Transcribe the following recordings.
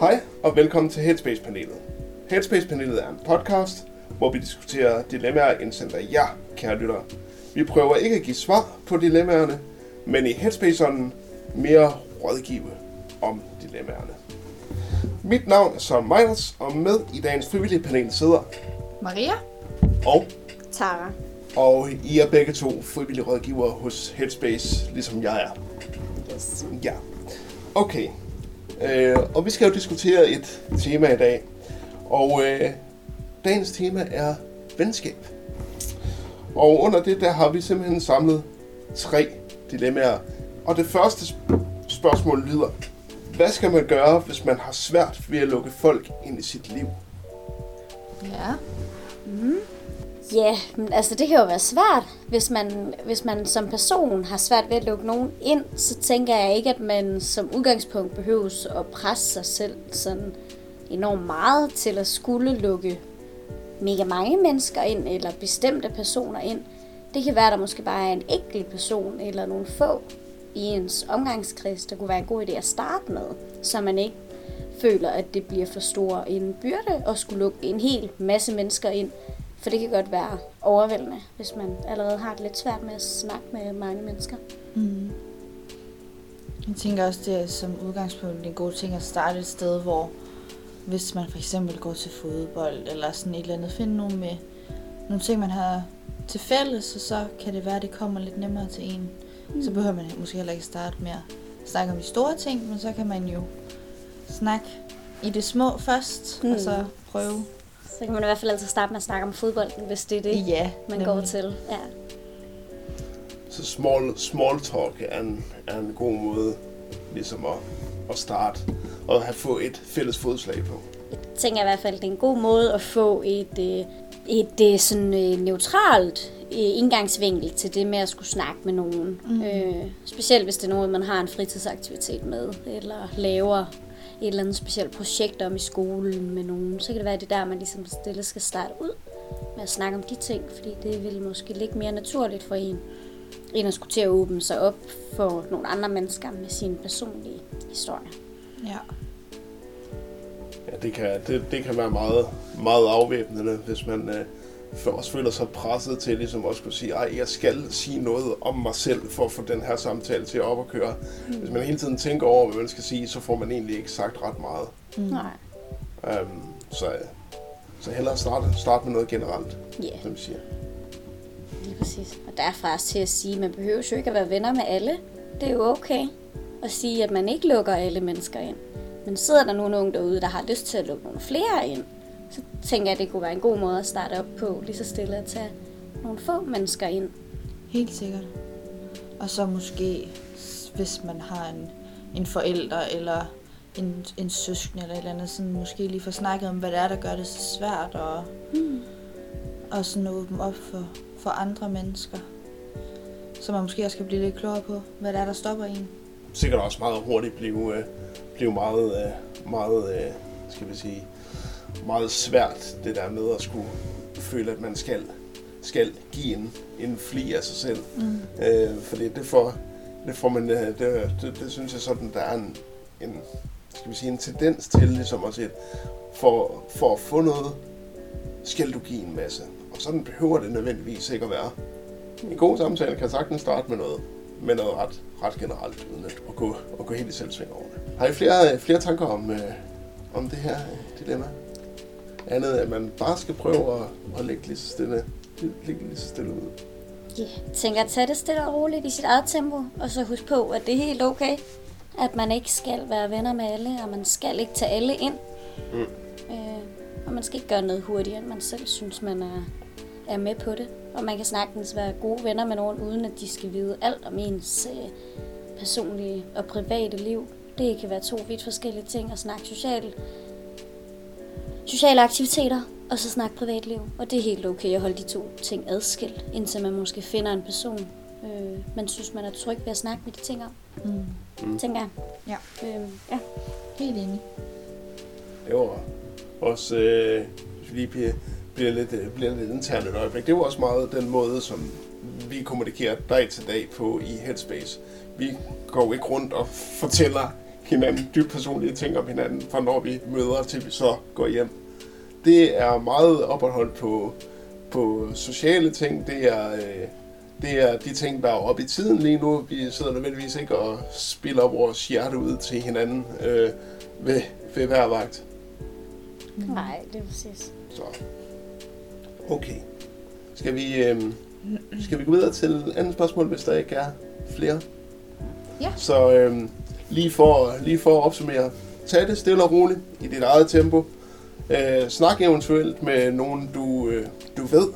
Hej og velkommen til Headspace-panelet. Headspace-panelet er en podcast, hvor vi diskuterer dilemmaer indsendt af jer, kære lyttere. Vi prøver ikke at give svar på dilemmaerne, men i Headspace-ånden mere rådgive om dilemmaerne. Mit navn er Søren Meiners, og med i dagens frivillige panel sidder Maria? og Tara. og I er begge to frivillige rådgivere hos Headspace, ligesom jeg er. Yes. Ja. Okay. Øh, og vi skal jo diskutere et tema i dag. Og øh, dagens tema er venskab. Og under det, der har vi simpelthen samlet tre dilemmaer. Og det første spørgsmål lyder, hvad skal man gøre, hvis man har svært ved at lukke folk ind i sit liv? Ja. Mm-hmm. Ja, men altså det kan jo være svært, hvis man, hvis man som person har svært ved at lukke nogen ind, så tænker jeg ikke, at man som udgangspunkt behøves at presse sig selv sådan enormt meget til at skulle lukke mega mange mennesker ind, eller bestemte personer ind. Det kan være, at der måske bare er en enkelt person, eller nogle få i ens omgangskreds, der kunne være en god idé at starte med, så man ikke føler, at det bliver for stor en byrde at skulle lukke en hel masse mennesker ind. For det kan godt være overvældende, hvis man allerede har det lidt svært med at snakke med mange mennesker. Mm. Jeg tænker også, det er som udgangspunkt en god ting at starte et sted, hvor hvis man for eksempel går til fodbold eller sådan et eller andet, finde nogen med nogle ting, man har til fælles, og så kan det være, at det kommer lidt nemmere til en. Mm. Så behøver man måske heller ikke starte med at snakke om de store ting, men så kan man jo snakke i det små først, mm. og Mm. så prøve. Så kan man i hvert fald altid starte med at snakke om fodbolden, hvis det er det, Ja, man nemlig. går til. Ja. Så small, small talk er en, er en god måde ligesom at, at starte og have få et fælles fodslag på. Jeg tænker i hvert fald, det er en god måde at få et, øh, et øh, sådan øh, neutralt indgangsvinkel til det med at skulle snakke med nogen. Mm. Øh, specielt hvis det er noget, man har en fritidsaktivitet med, eller laver et eller andet specielt projekt om i skolen med nogen. Så kan det være, at det er der, man ligesom stille skal starte ud med at snakke om de ting, fordi det vil måske ligge mere naturligt for en, end at skulle til at åbne sig op for nogle andre mennesker med sine personlige historier. Ja. Ja, det kan, det, det kan være meget, meget afvæbnende, hvis man øh, også føler sig presset til ligesom at skulle sige, ej, jeg skal sige noget om mig selv for at få den her samtale til at op og køre. Mm. Hvis man hele tiden tænker over, hvad man skal sige, så får man egentlig ikke sagt ret meget. Mm. Nej. Um, så, så hellere starte, starte med noget generelt, Ja. Yeah. som vi siger. Lige præcis. Og derfra også til at sige, at man behøver jo ikke at være venner med alle. Det er jo okay at sige, at man ikke lukker alle mennesker ind. Men sidder der nu nogen derude, der har lyst til at lukke nogle flere ind, så tænker jeg, at det kunne være en god måde at starte op på, lige så stille at tage nogle få mennesker ind. Helt sikkert. Og så måske, hvis man har en, en forælder eller en, en søskende eller et eller andet, sådan måske lige få snakket om, hvad det er, der gør det så svært, og, Mm. og sådan åbne op for, for andre mennesker. Så man måske også kan blive lidt klogere på, hvad det er, der stopper en. Sikkert også meget hurtigt blive, øh, blive meget, øh, meget øh, skal vi sige, meget svært, det der med at skulle føle, at man skal, skal give en, en fli af sig selv. Mm. Øh, fordi det får, det får man, øh, det, det, det, synes jeg sådan, der er en, en, skal vi sige, en tendens til, ligesom at sige, for, for at få noget, skal du give en masse. Og sådan behøver det nødvendigvis ikke at være. En god samtale kan sagtens starte med noget, med noget ret, ret generelt, uden at, at, gå, at gå helt i selvsving over det. Har I flere, flere tanker om, øh, om det her øh, dilemma? Andet, at man bare skal prøve at, at lægge lige så stille, lægge lige så stille ud. Ja, jeg tænker at tage det stille og roligt i sit eget tempo, og så huske på, at det er helt okay, at man ikke skal være venner med alle, og man skal ikke tage alle ind. Mm. Øh, og man skal ikke gøre noget hurtigere, end man selv synes, man er, er med på det. Og man kan sagtens være gode venner med nogen, uden at de skal vide alt om ens øh, personlige og private liv. Det kan være to vidt forskellige ting at snakke socialt, sociale aktiviteter, og så snakke privatliv. Og det er helt okay at holde de to ting adskilt, indtil man måske finder en person, øh, man synes, man er tryg ved at snakke med de ting om, Mm. Mm. tænker jeg. Ja, Øh, ja. helt enig. Det var også, øh, lige bliver, bliver, lidt, øh, bliver lidt internt et øjeblik, det var også meget den måde, som vi kommunikerer dag til dag på i Headspace. Vi går jo ikke rundt og fortæller hinanden, dybt personlige ting om hinanden, fra når vi møder til vi så går hjem. Det er meget opholdt på, på sociale ting. Det er, øh, det er de ting, der er oppe i tiden lige nu. Vi sidder nødvendigvis ikke og spiller vores hjerte ud til hinanden øh, ved, ved hver vagt. Nej, det er præcis. Så, okay. Skal vi, øh, skal vi gå videre til andet spørgsmål, hvis der ikke er flere? Ja. Så øh, lige, for, lige for at opsummere. Tag det stille og roligt i dit eget tempo. Øh, snak eventuelt med nogen, du, øh, du ved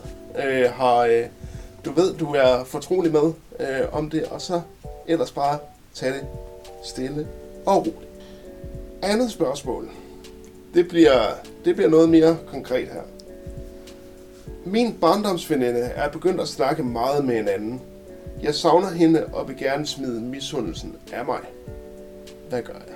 øh, har... Øh, du ved, du er fortrolig med øh, om det, og så ellers bare tage det stille og roligt. Andet spørgsmål. Det bliver, det bliver noget mere konkret her. Min barndomsveninde er begyndt at snakke meget med en anden. Jeg savner hende og vil gerne smide misundelsen af mig. Hvad gør jeg?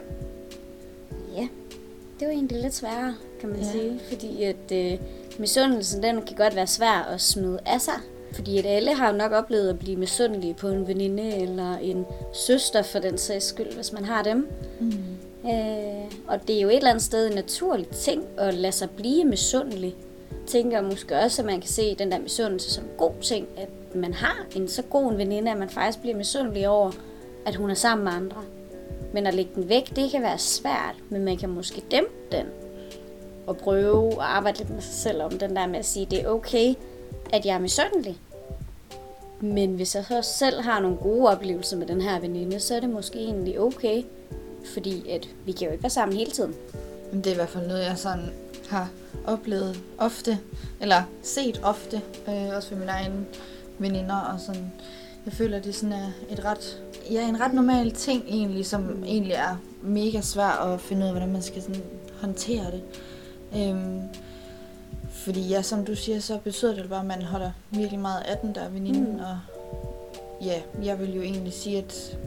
Det var egentlig lidt sværere, kan man Ja. sige. Fordi at øh, misundelsen, den kan godt være svær at smide af sig. Fordi at alle har jo nok oplevet at blive misundelige på en veninde eller en søster for den sags skyld, hvis man har dem. Mm. Øh, og det er jo et eller andet sted en naturlig ting at lade sig blive misundelig. Tænker måske også, at man kan se den der misundelse som en god ting, at man har en så god en veninde, at man faktisk bliver misundelig over, at hun er sammen med andre. Men at lægge den væk, det kan være svært, men man kan måske dæmpe den. Og prøve at arbejde lidt med sig selv om den der med at sige, det er okay, at jeg er misundelig. Men hvis jeg så selv har nogle gode oplevelser med den her veninde, så er det måske egentlig okay. Fordi at vi kan jo ikke være sammen hele tiden. Men det er i hvert fald noget, jeg sådan har oplevet ofte, eller set ofte, øh, også ved mine egne veninder, og sådan, jeg føler, det sådan er et ret, ja, en ret normal ting egentlig, som egentlig er mega svært at finde ud af, hvordan man skal sådan håndtere det. Øhm, fordi ja, som du siger, så betyder det bare, at man holder virkelig meget af den der veninde, Mm. og ja, jeg vil jo egentlig sige, at,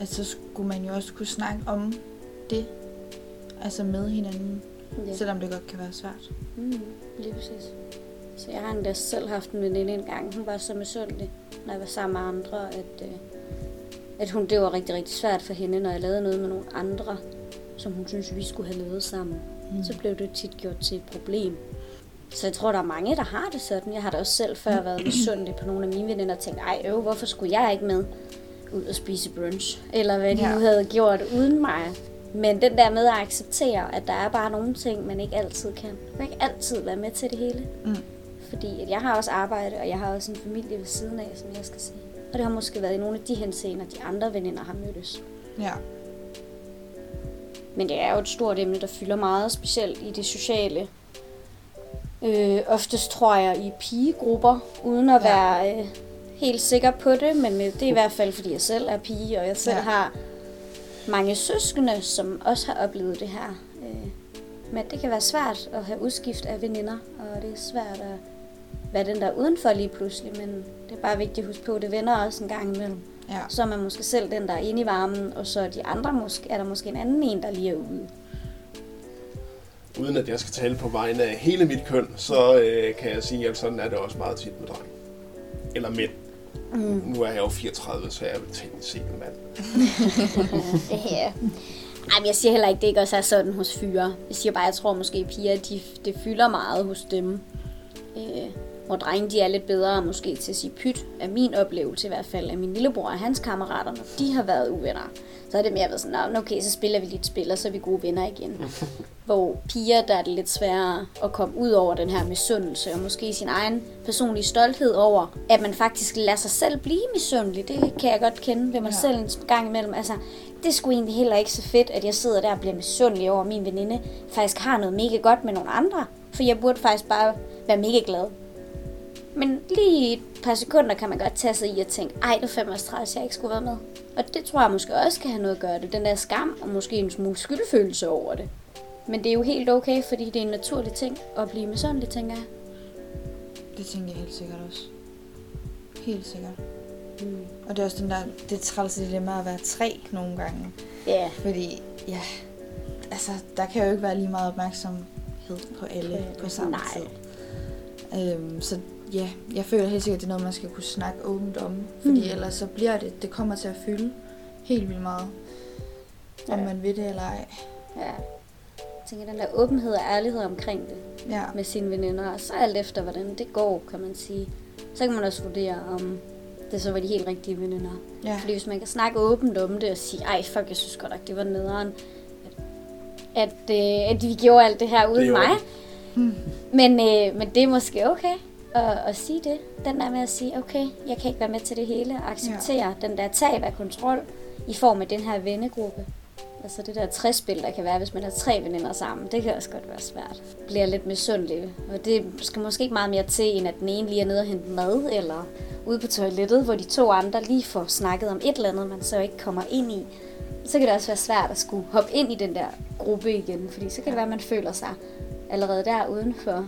at så skulle man jo også kunne snakke om det, altså med hinanden, Ja. selvom det godt kan være svært. Mm, lige præcis. Så jeg har endda selv haft en veninde engang. Hun var så misundelig, når jeg var sammen med andre, at, øh, at hun, det var rigtig, rigtig svært for hende, når jeg lavede noget med nogle andre, som hun synes vi skulle have lavet sammen. Mm. Så blev det tit gjort til et problem. Så jeg tror, der er mange, der har det sådan. Jeg har da også selv før været misundelig på nogle af mine veninder og tænkt, ej øv, hvorfor skulle jeg ikke med ud og spise brunch? Eller hvad de Ja. nu havde gjort uden mig. Men den der med at acceptere, at der er bare nogle ting, man ikke altid kan. Man kan ikke altid være med til det hele. Mm. Fordi at jeg har også arbejde, og jeg har også en familie ved siden af, som jeg skal se. Og det har måske været i nogle af de henseender, de andre veninder har mødtes. Ja. Men det er jo et stort emne, der fylder meget, specielt i det sociale. Øh, oftest tror jeg i pigegrupper, uden at Ja. være øh, helt sikker på det, men øh, det er i hvert fald, fordi jeg selv er pige, og jeg selv Ja. ja. har mange søskende, som også har oplevet det her. Øh, men det kan være svært at have udskift af veninder, og det er svært at være den der udenfor lige pludselig, men det er bare vigtigt at huske på, at det vender også en gang imellem. Ja. Så er man måske selv den, der er inde i varmen, og så de andre måske, er der måske en anden en, der lige er ude. Uden at jeg skal tale på vegne af hele mit køn, så øh, kan jeg sige, at sådan er det også meget tit med drenge. Eller mænd. Mm. Nu er jeg jo 34, så jeg er vel teknisk set en mand. Ja. Ej, men jeg siger heller ikke, det ikke også er sådan hos fyre. Jeg siger bare, jeg tror måske, at piger, de, det fylder meget hos dem. Øh, hvor drenge, de er lidt bedre måske til at sige pyt, er min oplevelse i hvert fald, af min lillebror og hans kammerater, når de har været uvenner. Så er det mere været sådan, "Nå, okay, så spiller vi lidt spil, og så er vi gode venner igen. hvor piger, der er det lidt sværere at komme ud over den her misundelse, og måske sin egen personlige stolthed over, at man faktisk lader sig selv blive misundelig. Det kan jeg godt kende ved mig Ja. ja. selv en gang imellem. Altså, det er sgu egentlig heller ikke så fedt, at jeg sidder der og bliver misundelig over, at min veninde faktisk har noget mega godt med nogle andre. For jeg burde faktisk bare være mega glad. Men lige et par sekunder kan man godt tage sig i at tænke, ej, det er fandme træls, jeg ikke skulle være med. Og det tror jeg måske også kan have noget at gøre det. Den der skam og måske en smule skyldfølelse over det. Men det er jo helt okay, fordi det er en naturlig ting at blive misundelig, tænker jeg. Det tænker jeg helt sikkert også. Helt sikkert. Mm. Og det er også den der, det trælse dilemma at være tre nogle gange. Ja, Fordi, ja, altså, der kan jo ikke være lige meget opmærksomhed på alle på samme Nej. tid. Øhm, så ja, jeg føler helt sikkert, at det er noget, man skal kunne snakke åbent om. Fordi Mm. ellers så bliver det, det kommer til at fylde helt vildt meget. om Ja. man vil det eller ej. Ja. Jeg tænker, den der åbenhed og ærlighed omkring det Ja. med sine veninder, og så alt efter, hvordan det går, kan man sige. Så kan man også vurdere, om det så var de helt rigtige veninder. Ja. Fordi hvis man kan snakke åbent om det og sige, ej fuck, jeg synes godt nok, det var nederen, at, at, øh, at de gjorde alt det her uden Det mig. Hmm. Men, øh, men det er måske okay at, at sige det. Den der med at sige, okay, jeg kan ikke være med til det hele. Og acceptere ja. den der tab af kontrol i form af den her vennegruppe. Altså det der træspil, der kan være, hvis man har tre veninder sammen, det kan også godt være svært. Bliver lidt misundelig. Og det skal måske ikke meget mere til, end at den ene lige er nede og hente mad, eller ude på toilettet, hvor de to andre lige får snakket om et eller andet, man så ikke kommer ind i. Så kan det også være svært at skulle hoppe ind i den der gruppe igen, fordi så kan det være, at man føler sig allerede der udenfor.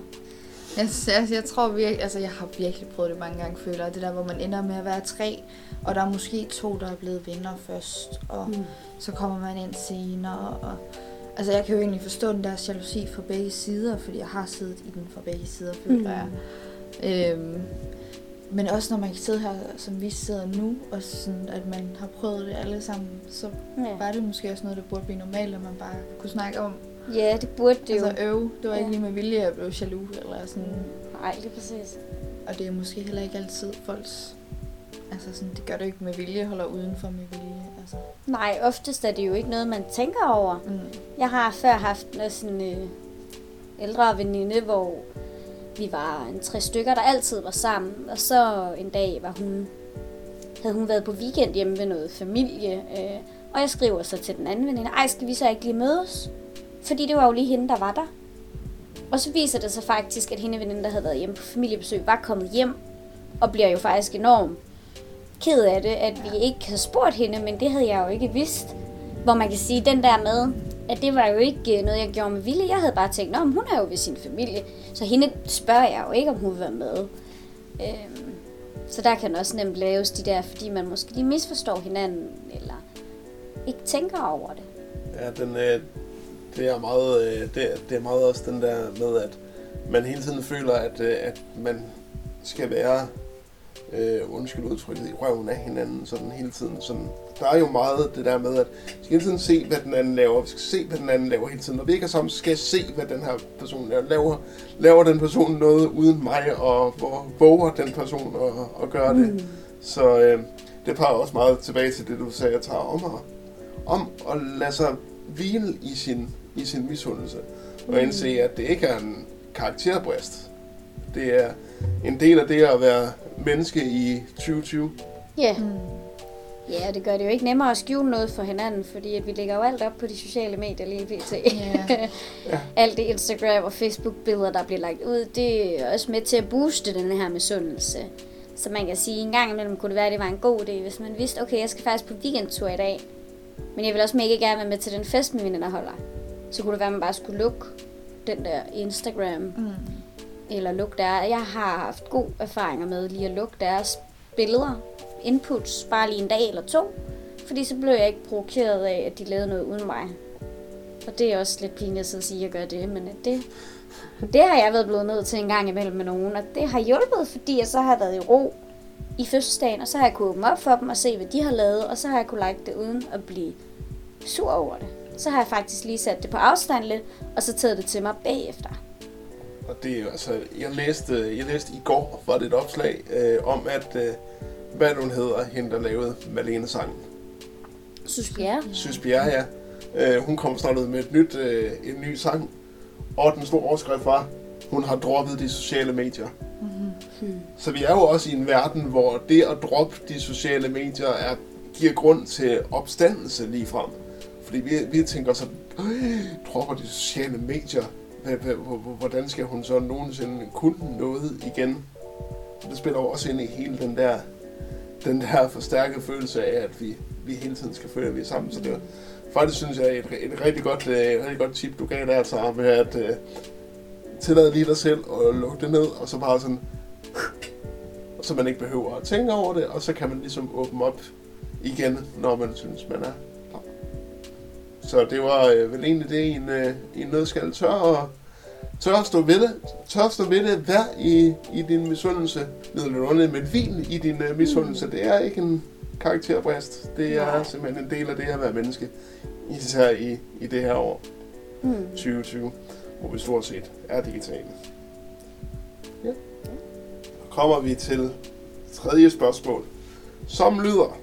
Jeg, jeg, jeg tror virkelig, altså jeg har virkelig prøvet det mange gange, føler jeg. Det der, hvor man ender med at være tre, og der er måske to, der er blevet venner først, og mm. så kommer man ind senere, og altså jeg kan jo egentlig forstå den der jalousi fra begge sider, fordi jeg har siddet i den fra begge sider, føler Mm. jeg. Øhm, men også når man kan sidde her, som vi sidder nu, og sådan, at man har prøvet det alle sammen, så Ja. var det måske også noget, der burde blive normalt, at man bare kunne snakke om. Ja, det burde det jo. Altså øv, det var Ja. ikke lige med vilje, at jeg blev jaloux, eller sådan. Nej, lige præcis. Og det er måske heller ikke altid folks... Altså sådan, det gør det ikke med vilje, holder udenfor med vilje. Altså. Nej, oftest er det jo ikke noget, man tænker over. Mm. Jeg har før haft en sådan øh, ældre veninde, hvor vi var en tre stykker, der altid var sammen. Og så en dag var hun, havde hun været på weekend hjemme ved noget familie. Øh, og jeg skriver så til den anden veninde, ej, skal vi så ikke lige mødes? Fordi det var jo lige hende, der var der. Og så viser det sig faktisk, at hende veninde, der havde været hjemme på familiebesøg, var kommet hjem. Og bliver jo faktisk enormt ked af det, at vi ikke havde spurgt hende, men det havde jeg jo ikke vidst. Hvor man kan sige, den der med, at det var jo ikke øh, noget, jeg gjorde med vilje. Jeg havde bare tænkt, at hun er jo ved sin familie. Så hende spørger jeg jo ikke, om hun vil være med. Øhm, så der kan også nemt laves de der, fordi man måske lige misforstår hinanden, eller ikke tænker over det. Ja, den, øh, det, er meget, øh, det, det er meget også den der med, at man hele tiden føler, at, øh, at man skal være, øh, undskyld udtrykket, i røven af hinanden sådan hele tiden. Sådan, der er jo meget det der med, at vi skal hele tiden se, hvad den anden laver. Vi skal se, hvad den anden laver hele tiden. Når vi ikke er sammen, skal jeg se, hvad den her person laver. Laver, laver den person noget uden mig, og hvor våger den person at, at gøre det. Så øh, det peger også meget tilbage til det, du sagde, at tager om at, om at lade sig hvile i sin, i sin misundelse. Og indse, at det ikke er en karakterbrist. Det er en del af det at være menneske i 2020. Ja, Mm. ja, det gør det jo ikke nemmere at skjule noget for hinanden, fordi at vi lægger jo alt op på de sociale medier lige pt. Ja. alt det Instagram og Facebook-billeder, der bliver lagt ud, det er også med til at booste den her misundelse. Så man kan sige, en gang imellem kunne det være, at det var en god idé, hvis man vidste, okay, jeg skal faktisk på weekendtur i dag, men jeg vil også mega gerne være med til den fest, min veninder holder. Så kunne det være, at man bare skulle lukke den der Instagram, Mm. eller lukke der. Jeg har haft god erfaringer med lige at lukke deres billeder, inputs, bare lige en dag eller to. Fordi så blev jeg ikke provokeret af, at de lavede noget uden mig. Og det er også lidt pinligt at sidde og sige, at jeg gør det, men det, det har jeg været blevet nødt til en gang imellem med nogen, og det har hjulpet, fordi jeg så har været i ro i fødselsdagen, og så har jeg kunne åbne op for dem og se, hvad de har lavet, og så har jeg kunne like det uden at blive sur over det. Så har jeg faktisk lige sat det på afstand lidt, og så taget det til mig bagefter. Og det er jo altså, jeg læste, jeg læste i går, var det et opslag øh, om, at, øh, hvad hun hedder, hende der lavede Malene sangen. Synes jeg. Synes Bjerre, ja. Øh, hun kom snart ud med et nyt, øh, en ny sang, og den store overskrift var, hun har droppet de sociale medier. Hmm. Så vi er jo også i en verden, hvor det at droppe de sociale medier er, giver grund til opstandelse lige frem. Fordi vi, vi tænker så, dropper de sociale medier? Hvordan skal hun så nogensinde kunne noget igen? Det spiller jo også ind i hele den der, den der forstærkede følelse af, at vi, vi hele tiden skal føle, at vi er sammen. Så det var, faktisk synes jeg, et, et, rigtig godt, øh, et rigtig godt tip, du gav der, så med at øh, tillade lige dig selv at lukke det ned, og så bare sådan, så man ikke behøver at tænke over det, og så kan man ligesom åbne op igen, når man synes, man er klar. Så det var øh, vel egentlig det en, øh, en nødskal. Tør, at- tør at stå ved det. Tør at stå ved det. Vær i, i din misundelse. Lidt underligt, men hvil i din øh, misundelse. Det er ikke en, karakterbrist. Det er Nej. simpelthen en del af det at være menneske. Især i, i det her år, Mm. 2020, hvor vi stort set er digitale. Kommer vi til tredje spørgsmål, som lyder,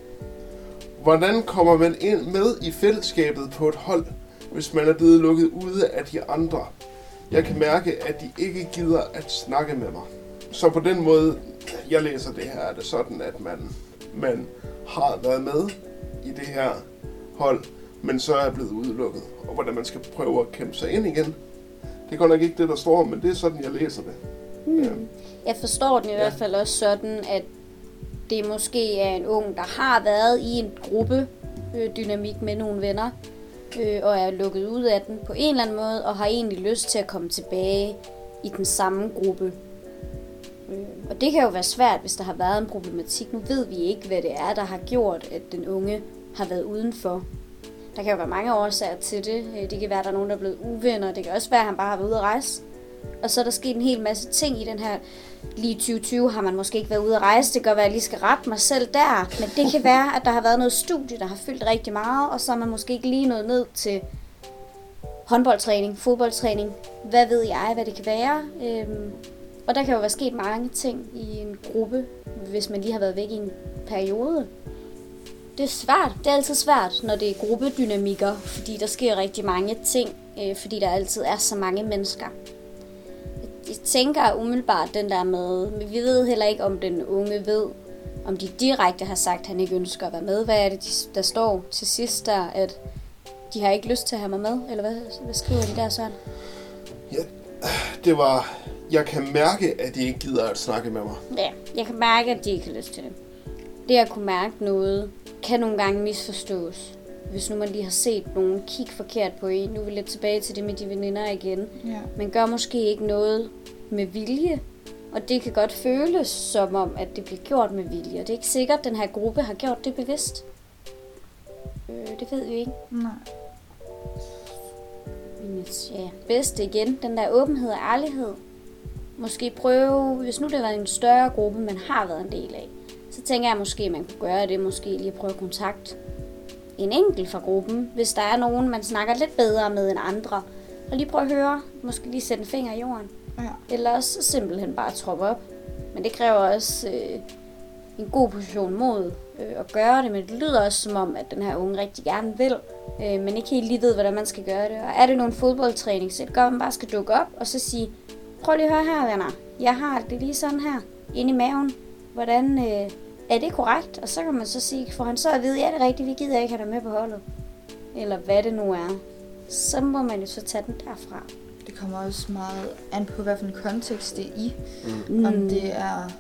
hvordan kommer man ind med i fællesskabet på et hold, hvis man er blevet lukket ude af de andre? Jeg kan mærke, at de ikke gider at snakke med mig. Så på den måde, jeg læser det her, er det sådan, at man, man har været med i det her hold, men så er blevet udelukket. Og hvordan man skal prøve at kæmpe sig ind igen. Det er godt nok ikke det, der står, men det er sådan, jeg læser det. Mm. Jeg forstår den i Ja. hvert fald også sådan, at det måske er en ung, der har været i en gruppe øh, dynamik med nogle venner, øh, og er lukket ud af den på en eller anden måde, og har egentlig lyst til at komme tilbage i den samme gruppe. Øh, og det kan jo være svært, hvis der har været en problematik. Nu ved vi ikke, hvad det er, der har gjort, at den unge har været udenfor. Der kan jo være mange årsager til det. Øh, Det kan være, at der er nogen, der er blevet uvenner. Det kan også være, at han bare har været ude at rejse. Og så er der sket en hel masse ting i den her... Lige 2020 har man måske ikke været ude at rejse. Det kan godt være, at jeg lige skal rette mig selv der. Men det kan være, at der har været noget studie, der har fyldt rigtig meget. Og så er man måske ikke lige nået ned til håndboldtræning, fodboldtræning. Hvad ved jeg, hvad det kan være. Øhm, og der kan jo være sket mange ting i en gruppe, hvis man lige har været væk i en periode. Det er svært. Det er altid svært, når det er gruppedynamikker, fordi der sker rigtig mange ting, øh, fordi der altid er så mange mennesker. Jeg tænker umiddelbart den der med, men vi ved heller ikke, om den unge ved, om de direkte har sagt, at han ikke ønsker at være med. Hvad er det, de- der står til sidst der, at de har ikke lyst til at have mig med? Eller hvad, hvad skriver de der, Søren? Det var, jeg kan mærke, at de ikke gider at snakke med mig. Ja, jeg kan mærke, at de ikke har lyst til det. Det at kunne mærke noget, kan nogle gange misforstås. Hvis nu man lige har set nogen kigge forkert på en. Nu er vi lidt tilbage til det med de veninder igen. Ja. Man gør måske ikke noget med vilje. Og det kan godt føles som om, at det bliver gjort med vilje. Og det er ikke sikkert, at den her gruppe har gjort det bevidst. Øh, det ved vi ikke. Nej. Men ja, bedste igen, den der åbenhed og ærlighed. Måske prøve, hvis nu det var en større gruppe, man har været en del af, så tænker jeg måske, man kunne gøre det, måske lige prøve at kontakt en enkelt fra gruppen, hvis der er nogen, man snakker lidt bedre med end andre. Og lige prøve at høre, måske lige sætte en finger i jorden. Ja. Eller også simpelthen bare troppe op. Men det kræver også øh, en god position mod øh, at gøre det. Men det lyder også som om, at den her unge rigtig gerne vil, øh, men ikke helt lige ved, hvordan man skal gøre det. Og er det nogle fodboldtræning, så det gør, at man bare skal dukke op og så sige, prøv lige at høre her, venner. Jeg har det lige sådan her, inde i maven. Hvordan øh, er det korrekt? Og så kan man så sige, får han så at vide, ja, det er rigtigt, vi gider ikke have dig med på holdet. Eller hvad det nu er. Så må man jo så tage den derfra. Det kommer også meget an på, hvad for en kontekst det er i. Mm. Om det er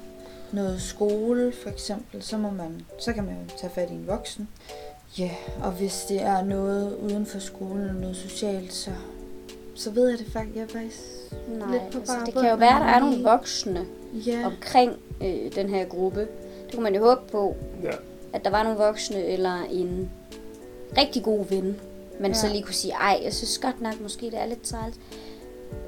noget skole, for eksempel, så, må man, så kan man jo tage fat i en voksen. Ja, og hvis det er noget uden for skolen, noget socialt, så, så ved jeg det faktisk. Jeg er faktisk Nej, lidt på altså, det kan jo være, at der er nogle voksne Ja, omkring øh, den her gruppe. Det kunne man jo håbe på, Ja. at der var nogle voksne eller en rigtig god ven, man ja. så lige kunne sige, ej, jeg synes godt nok, måske det er lidt træls.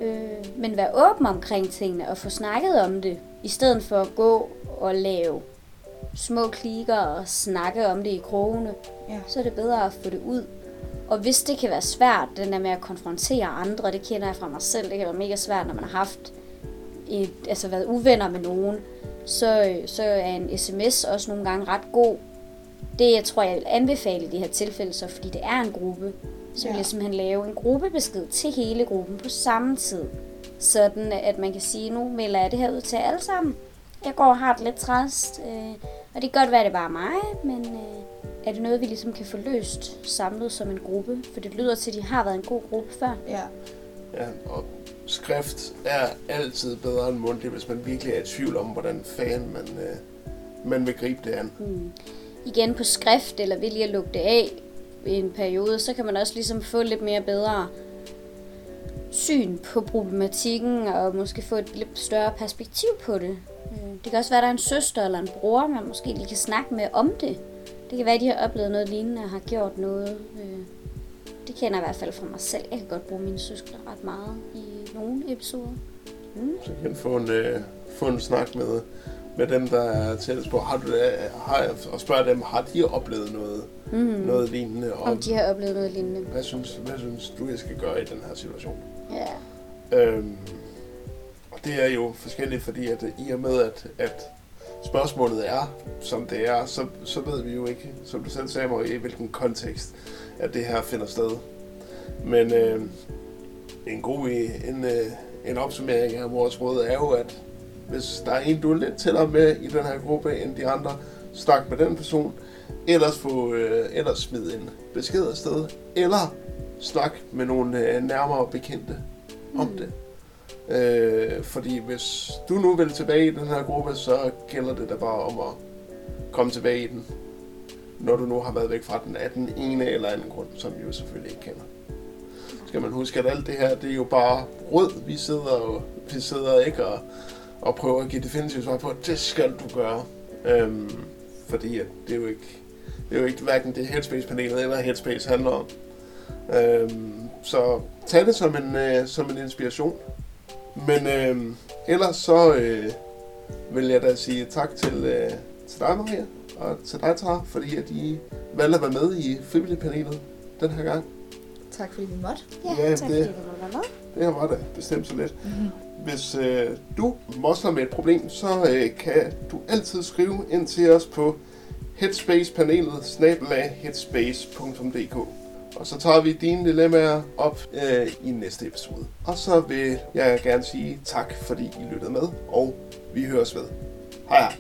Øh, men være åben omkring tingene og få snakket om det, i stedet for at gå og lave små klikker og snakke om det i krogene, ja. så er det bedre at få det ud. Og hvis det kan være svært, den der med at konfrontere andre, det kender jeg fra mig selv, det kan være mega svært, når man har haft et, altså været uvenner med nogen, så, så er en sms også nogle gange ret god. Det jeg tror, jeg vil anbefale i det her tilfælde, så fordi det er en gruppe, så vil Ja. jeg simpelthen lave en gruppebesked til hele gruppen på samme tid. Sådan at man kan sige, nu melder jeg det her ud til alle sammen. Jeg går og har det lidt træst, øh, og det kan godt være, at det bare er mig, men øh, er det noget, vi ligesom kan få løst samlet som en gruppe? For det lyder til, at de har været en god gruppe før. ja. Ja, og skrift er altid bedre end mundtlig, hvis man virkelig er i tvivl om, hvordan fanden man, øh, man vil gribe det an. Mm. Igen på skrift, eller vil jeg lukke det af i en periode, så kan man også ligesom få lidt mere bedre syn på problematikken, og måske få et lidt større perspektiv på det. Mm. Det kan også være, at der er en søster eller en bror, man måske lige kan snakke med om det. Det kan være, at de har oplevet noget lignende og har gjort noget. Øh, det kender jeg i hvert fald fra mig selv. Jeg kan godt bruge mine søskre ret meget i nogle episoder. Mm. Så kan få en, øh, få en snak med, med dem, der er tættest på, har du, øh, har, og spørger dem, har de oplevet noget, Mm. noget lignende? Og Om de har oplevet noget lignende. hvad, synes, hvad synes du, jeg skal gøre i den her situation? Ja. Øhm, og det er jo forskelligt, fordi at i og med, at, at spørgsmålet er, som det er, så, så ved vi jo ikke, som du selv sagde, Marie, i hvilken kontekst, at det her finder sted. Men øh, en god en, øh, en opsummering af vores råd er jo, at hvis der er en, du er lidt tættere med i den her gruppe end de andre, snak med den person, ellers, få, øh, ellers smid en besked afsted, eller snak med nogle øh, nærmere bekendte om Mm. det. Øh, fordi hvis du nu vil tilbage i den her gruppe, så gælder det da bare om at komme tilbage i den, når du nu har været væk fra den af den ene eller anden grund, som vi jo selvfølgelig ikke kender. Skal man huske, at alt det her, det er jo bare rød. Vi sidder, jo vi sidder ikke og, og prøver at give definitivt svar på, at det skal du gøre. Øhm, fordi at det er jo ikke, det er jo ikke hverken det Headspace-panelet eller Headspace handler om. Øhm, så tag det som en, øh, som en inspiration. Men øh, ellers så øh, vil jeg da sige tak til, øh, til dig, Maria, og til dig, Tara, fordi at I valgte at være med i frivilligpanelet den her gang. Tak fordi vi måtte. Ja, Ja, tak det- fordi du var med. Det var da bestemt så lidt. Mm-hmm. Hvis øh, du mosler med et problem, så øh, kan du altid skrive ind til os på headspacepanelet snabelag headspace.dk og så tager vi dine dilemmaer op øh, i næste episode. Og så vil jeg gerne sige tak, fordi I lyttede med, og vi høres ved. Hej hej!